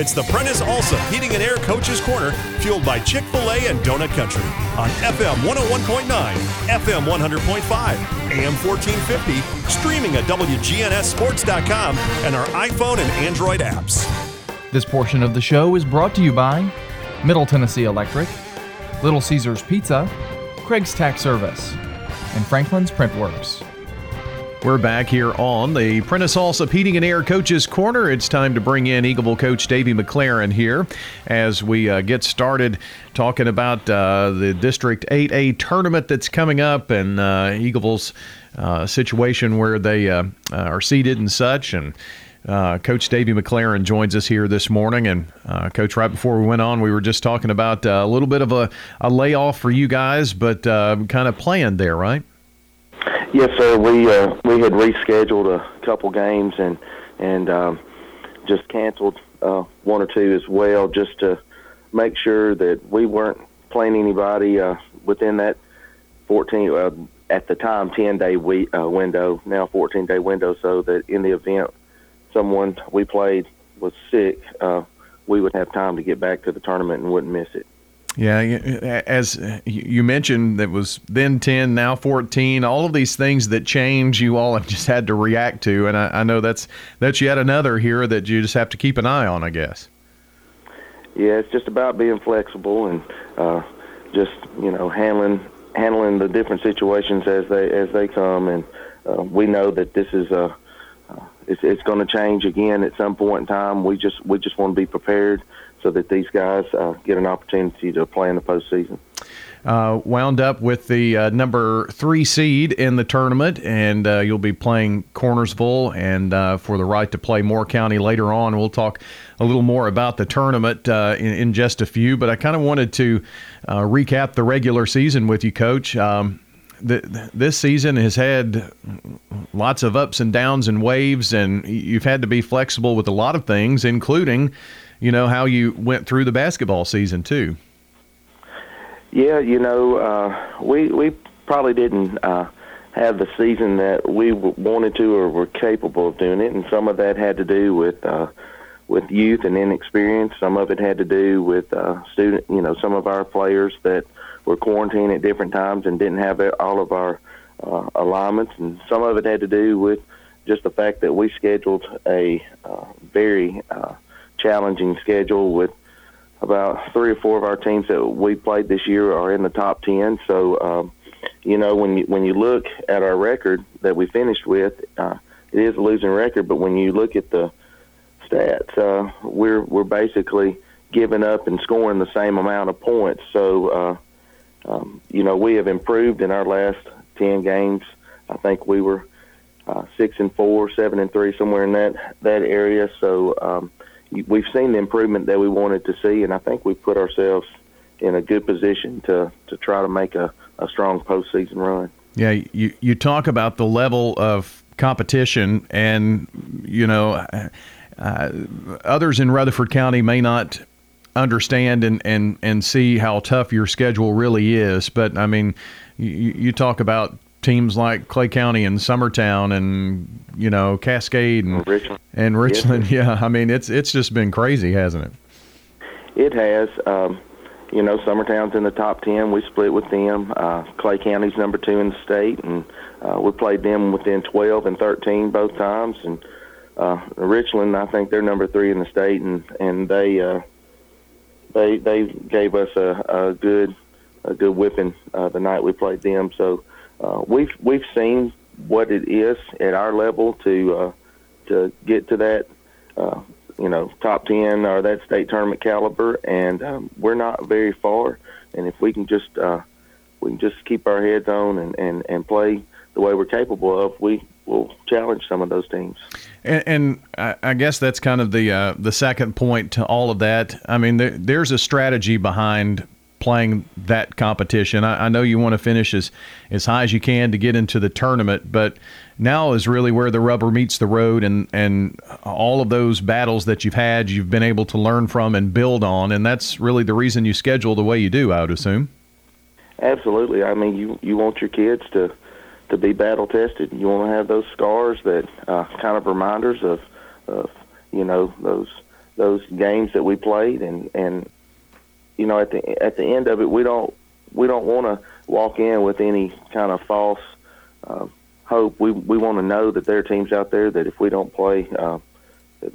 It's the Prentice Allsup Heating and Air Coaches Corner, fueled by Chick fil A and Donut Country on FM 101.9, FM 100.5, AM 1450, streaming at WGNSSports.com, and our iPhone and Android apps. This portion of the show is brought to you by Middle Tennessee Electric, Little Caesars Pizza, Craig's Tax Service, and Franklin's Printworks. We're back here on the Prentice Allsup Heating and Air Coaches Corner. It's time to bring in Eagleville coach Davy McLaren here as we uh, get started talking about uh, the District 8A tournament that's coming up and uh, Eagleville's uh, situation where they uh, are seated and such. And uh, Coach Davy McLaren joins us here this morning. And, Coach, right before we went on, we were just talking about a little bit of a, a layoff for you guys, but kind of planned there, right? Yes, sir. We uh, we had rescheduled a couple games and and um, just canceled uh, one or two as well, just to make sure that we weren't playing anybody uh, within that 14 uh, at the time 10 day we, uh, window, now 14 day window, so that in the event someone we played was sick, uh, we would have time to get back to the tournament and wouldn't miss it. Yeah, as you mentioned, that was then 10, now 14. All of these things that change, you all have just had to react to, and I, I know that's that's yet another here that you just have to keep an eye on, I guess. Yeah, it's just about being flexible and uh, just you know handling handling the different situations as they as they come, and uh, we know that this is a uh, it's, it's going to change again at some point in time. We just we just want to be prepared so that these guys uh, get an opportunity to play in the postseason. Uh, wound up with the uh, number three seed in the tournament, and uh, you'll be playing Cornersville and uh, for the right to play Moore County later on. We'll talk a little more about the tournament uh, in, in, just a few, but I kind of wanted to uh, recap the regular season with you, Coach. Um, the, this season has had lots of ups and downs and waves, and you've had to be flexible with a lot of things, including you know how you went through the basketball season too. Yeah, you know, uh, we we probably didn't uh, have the season that we wanted to or were capable of doing it, and some of that had to do with uh, with youth and inexperience. Some of it had to do with uh, student, you know, some of our players that were quarantined at different times and didn't have all of our uh, alignments, and some of it had to do with just the fact that we scheduled a uh, very uh, challenging schedule with about three or four of our teams that we played this year are in the top ten. So, um, you know, when you when you look at our record that we finished with, uh, it is a losing record. But when you look at the stats, uh, we're we're basically giving up and scoring the same amount of points. So, uh, um, you know, we have improved in our last ten games. I think we were uh, six and four, seven and three, somewhere in that that area. So. Um, we've seen the improvement that we wanted to see, and I think we've put ourselves in a good position to to try to make a, a strong postseason run. Yeah, you you talk about the level of competition, and you know, uh, others in Rutherford County may not understand and, and, and see how tough your schedule really is. But I mean, you, you talk about teams like Clay County and Summertown and you know Cascade and Richland. And Richland, yes. yeah. I mean, it's it's just been crazy, hasn't it? It has. Um, you know, Summertown's in the top ten. We split with them. Uh, Clay County's number two in the state, and uh, we played them within twelve and thirteen both times. And uh, Richland, I think they're number three in the state, and and they uh, they they gave us a, a good a good whipping uh, the night we played them. So uh, we've we've seen what it is at our level to uh, to get to that uh, you know top ten or that state tournament caliber, and um, we're not very far. And if we can just uh, we can just keep our heads on and, and, and play the way we're capable of, we will challenge some of those teams. And, and I guess that's kind of the uh, the second point to all of that. I mean, there, there's a strategy behind playing that competition. I, I, know you want to finish as, as high as you can to get into the tournament, but now is really where the rubber meets the road, and, and all of those battles that you've had, you've been able to learn from and build on, and that's really the reason you schedule the way you do. I would assume. Absolutely. I mean, you you want your kids to to be battle tested. You want to have those scars that uh, kind of reminders of of you know those those games that we played, and and you know at the at the end of it, we don't we don't want to walk in with any kind of false uh, hope. We we want to know that there are teams out there that if we don't play, uh,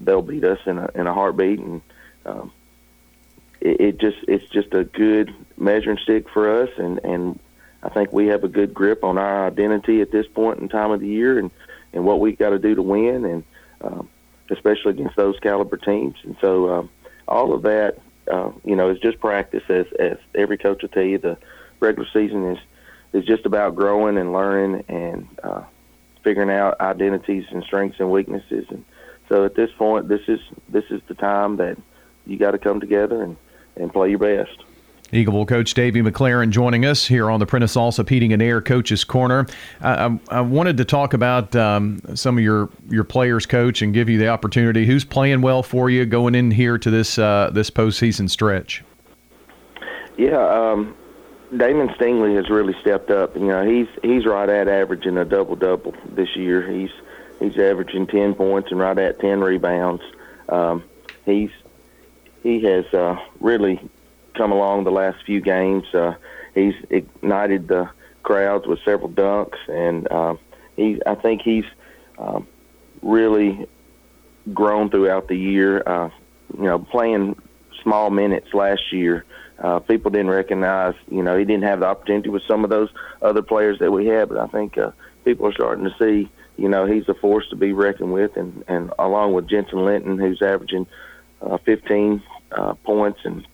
they'll beat us in a in a heartbeat, and um, it, it just it's just a good measuring stick for us, and and I think we have a good grip on our identity at this point in time of the year, and and what we got to do to win, and um, especially against those caliber teams, and so um, all of that, uh, you know, it's just practice. As as every coach will tell you, the regular season is is just about growing and learning and uh, figuring out identities and strengths and weaknesses. And so at this point, this is this is the time that you got to come together and and play your best. Eagleville coach Davy McLaren joining us here on the Prentice Allsup Heating and Air Coaches Corner. I, I wanted to talk about um, some of your your players, coach, and give you the opportunity. Who's playing well for you going in here to this uh, this postseason stretch? Yeah, um, Damon Stingley has really stepped up. You know, he's he's right at averaging a double double this year. He's he's averaging ten points and right at ten rebounds. Um, he's he has uh, really come along the last few games. Uh, he's ignited the crowds with several dunks, and uh, he I think he's uh, really grown throughout the year. Uh, you know, playing small minutes last year uh, people didn't recognize, you know, he didn't have the opportunity with some of those other players that we had. But I think uh, people are starting to see, you know, he's a force to be reckoned with, and and along with Jensen Linton, who's averaging uh, 15 uh, points and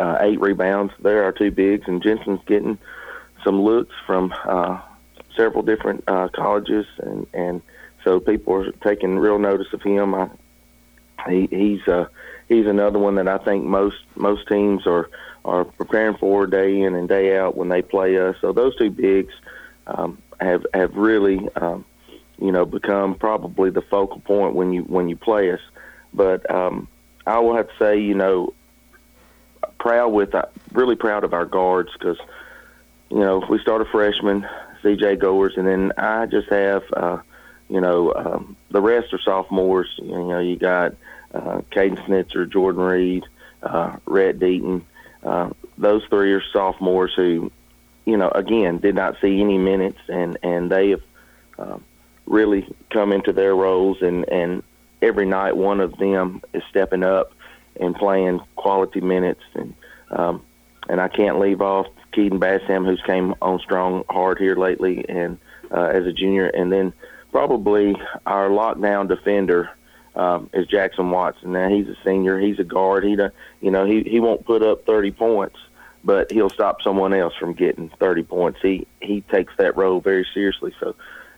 uh, eight rebounds. There are two bigs, and Jensen's getting some looks from uh, several different uh, colleges, and and so people are taking real notice of him. I, he, he's uh, he's another one that I think most most teams are are preparing for day in and day out when they play us. So those two bigs um, have have really um, you know become probably the focal point when you when you play us. But um, I will have to say you know proud with uh, really proud of our guards because you know we start a freshman C.J. Goers and then I just have uh, you know um, the rest are sophomores. You know you got uh, Caden Snitzer, Jordan Reed, uh, Rhett Deaton. Uh, those three are sophomores who, you know, again did not see any minutes, and and they have uh, really come into their roles, and and every night one of them is stepping up and playing quality minutes, and um, and I can't leave off Keaton Bassam, who's came on strong hard here lately, and uh, as a junior, and then probably our lockdown defender um, is Jackson Watson. Now he's a senior. He's a guard. He, you know, he he won't put up 30 points, but he'll stop someone else from getting 30 points. He he takes that role very seriously. So,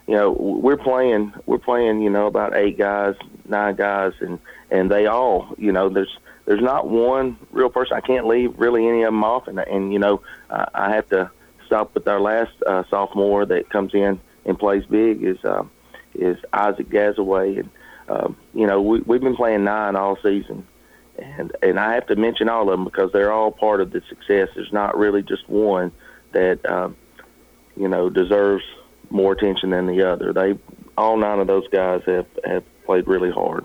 you know, we're playing we're playing you know about eight guys, nine guys, and and they all you know there's there's not one real person. I can't leave really any of them off, and and you know I, I have to stop with our last uh, sophomore that comes in and plays big is uh, is Isaac Gazaway and um, you know, we, we've been playing nine all season, and and I have to mention all of them because they're all part of the success. There's not really just one that um, you know deserves more attention than the other. They all nine of those guys have have played really hard.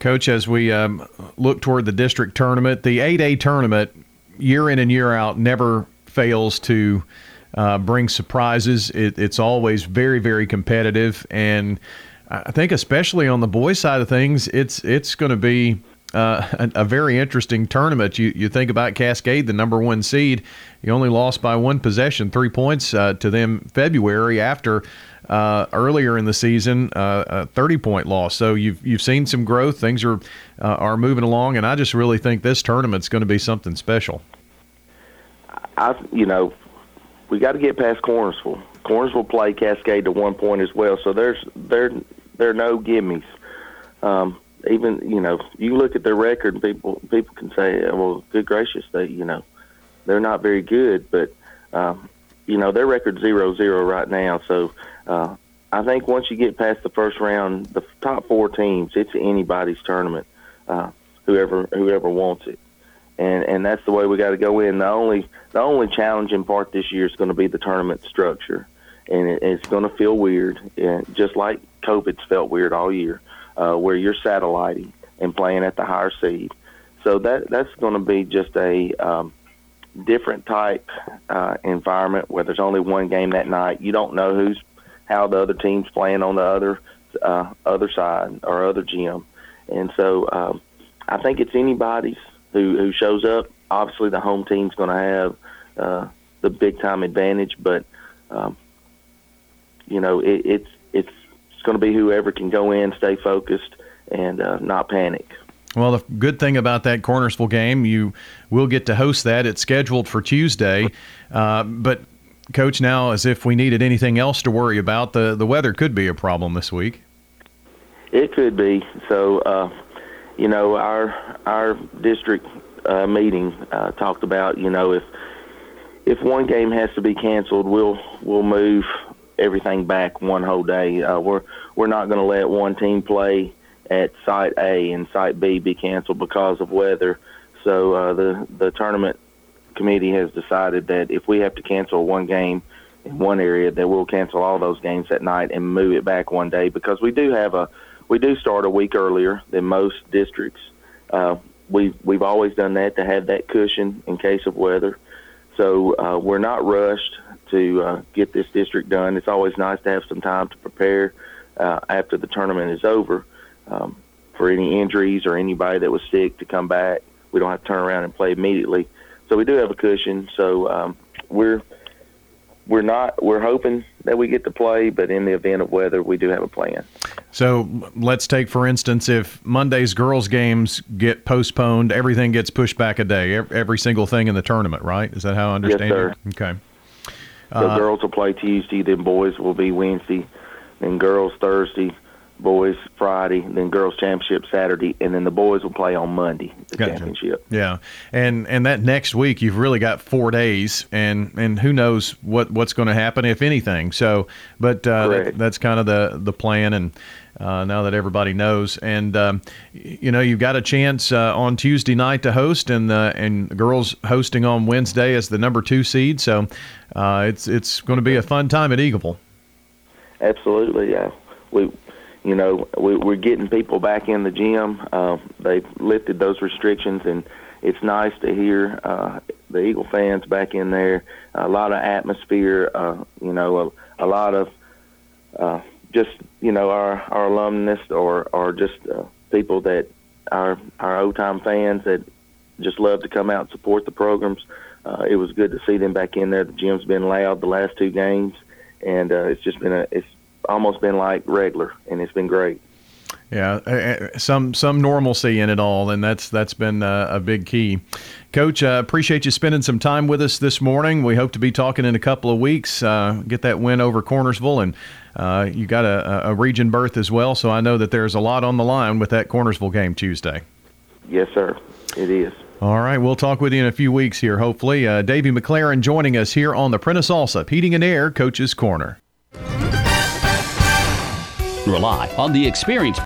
Coach, as we um, look toward the district tournament, the 8A tournament, year in and year out, never fails to uh, bring surprises. It, it's always very, very competitive, and I think especially on the boys' side of things, it's it's going to be uh, a, a, very interesting tournament. You you think about Cascade, the number one seed, you only lost by one possession, three points uh, to them February after uh, earlier in the season uh, a thirty point loss. So you've you've seen some growth. Things are uh, are moving along, and I just really think this tournament's going to be something special. I you know we got to get past Cornersville. Cornersville play Cascade to one point as well, so there's there there are no gimmies. Um, even you know, you look at their record, and people people can say, "Well, good gracious, they you know, they're not very good." But um, you know, their record's zero zero right now. So uh, I think once you get past the first round, the top four teams, it's anybody's tournament. Uh, whoever whoever wants it, and and that's the way we got to go in. The only the only challenging part this year is going to be the tournament structure, and it, it's going to feel weird, and just like COVID's felt weird all year, uh, where you're satelliting. and playing at the higher seed. So that that's going to be just a um, different type uh, environment where there's only one game that night. You don't know who's how the other team's playing on the other uh, other side or other gym, and so um, I think it's anybody's who who shows up. Obviously, the home team's going to have uh, the big time advantage, but um, you know it, it's it's going to be whoever can go in, stay focused, and uh, not panic. Well, the good thing about that Cornersville game, you will get to host that. It's scheduled for Tuesday, uh, but coach, now as if we needed anything else to worry about, the the weather could be a problem this week. It could be. So, uh, you know, our our district uh, meeting uh, talked about, you know, if if one game has to be canceled, we'll we'll move everything back one whole day. Uh, we're we're not going to let one team play at site A and site B be canceled because of weather. So uh, the the tournament committee has decided that if we have to cancel one game in one area, that we'll cancel all those games that night and move it back one day because we do have a we do start a week earlier than most districts. Uh, we we've always done that to have that cushion in case of weather. So uh, we're not rushed to uh, get this district done. It's always nice to have some time to prepare uh, after the tournament is over um, for any injuries or anybody that was sick to come back. We don't have to turn around and play immediately. So we do have a cushion. So um, we're we're not we're hoping that we get to play, but in the event of weather, we do have a plan. So let's take for instance if Monday's girls games get postponed, everything gets pushed back a day, every single thing in the tournament, right? Is that how I understand yes, sir. it? Okay. So uh, girls will play Tuesday, then boys will be Wednesday, then girls Thursday, boys Friday, then girls championship Saturday, and then the boys will play on Monday the gotcha. championship. Yeah, and and that next week you've really got four days, and and who knows what what's going to happen if anything. So, but uh, that, that's kind of the the plan, and. Uh, now that everybody knows, and um, you know you've got a chance uh, on Tuesday night to host, and uh, and girls hosting on Wednesday as the number two seed. So uh, it's it's going to be a fun time at Eagleville. Absolutely, yeah. We you know, we, we're getting people back in the gym. Uh, they've lifted those restrictions, and it's nice to hear uh, the Eagle fans back in there. A lot of atmosphere, uh, you know, a, a lot of uh, just you know our our alumnus or or just uh, people that our our old time fans that just love to come out and support the programs. Uh, it was good to see them back in there. The gym's been loud the last two games, and uh, it's just been a it's almost been like regular, and it's been great. Yeah, uh, uh, some some normalcy in it all, and that's that's been uh, a big key. Coach, uh, appreciate you spending some time with us this morning. We hope to be talking in a couple of weeks. Uh, get that win over Cornersville, and uh, you got a, a, region berth as well. So I know that there's a lot on the line with that Cornersville game Tuesday. Yes, sir. It is. All right, we'll talk with you in a few weeks here. Hopefully, Davy McLaren joining us here on the Prentice Allsup Heating and Air Coach's Corner rely on the experience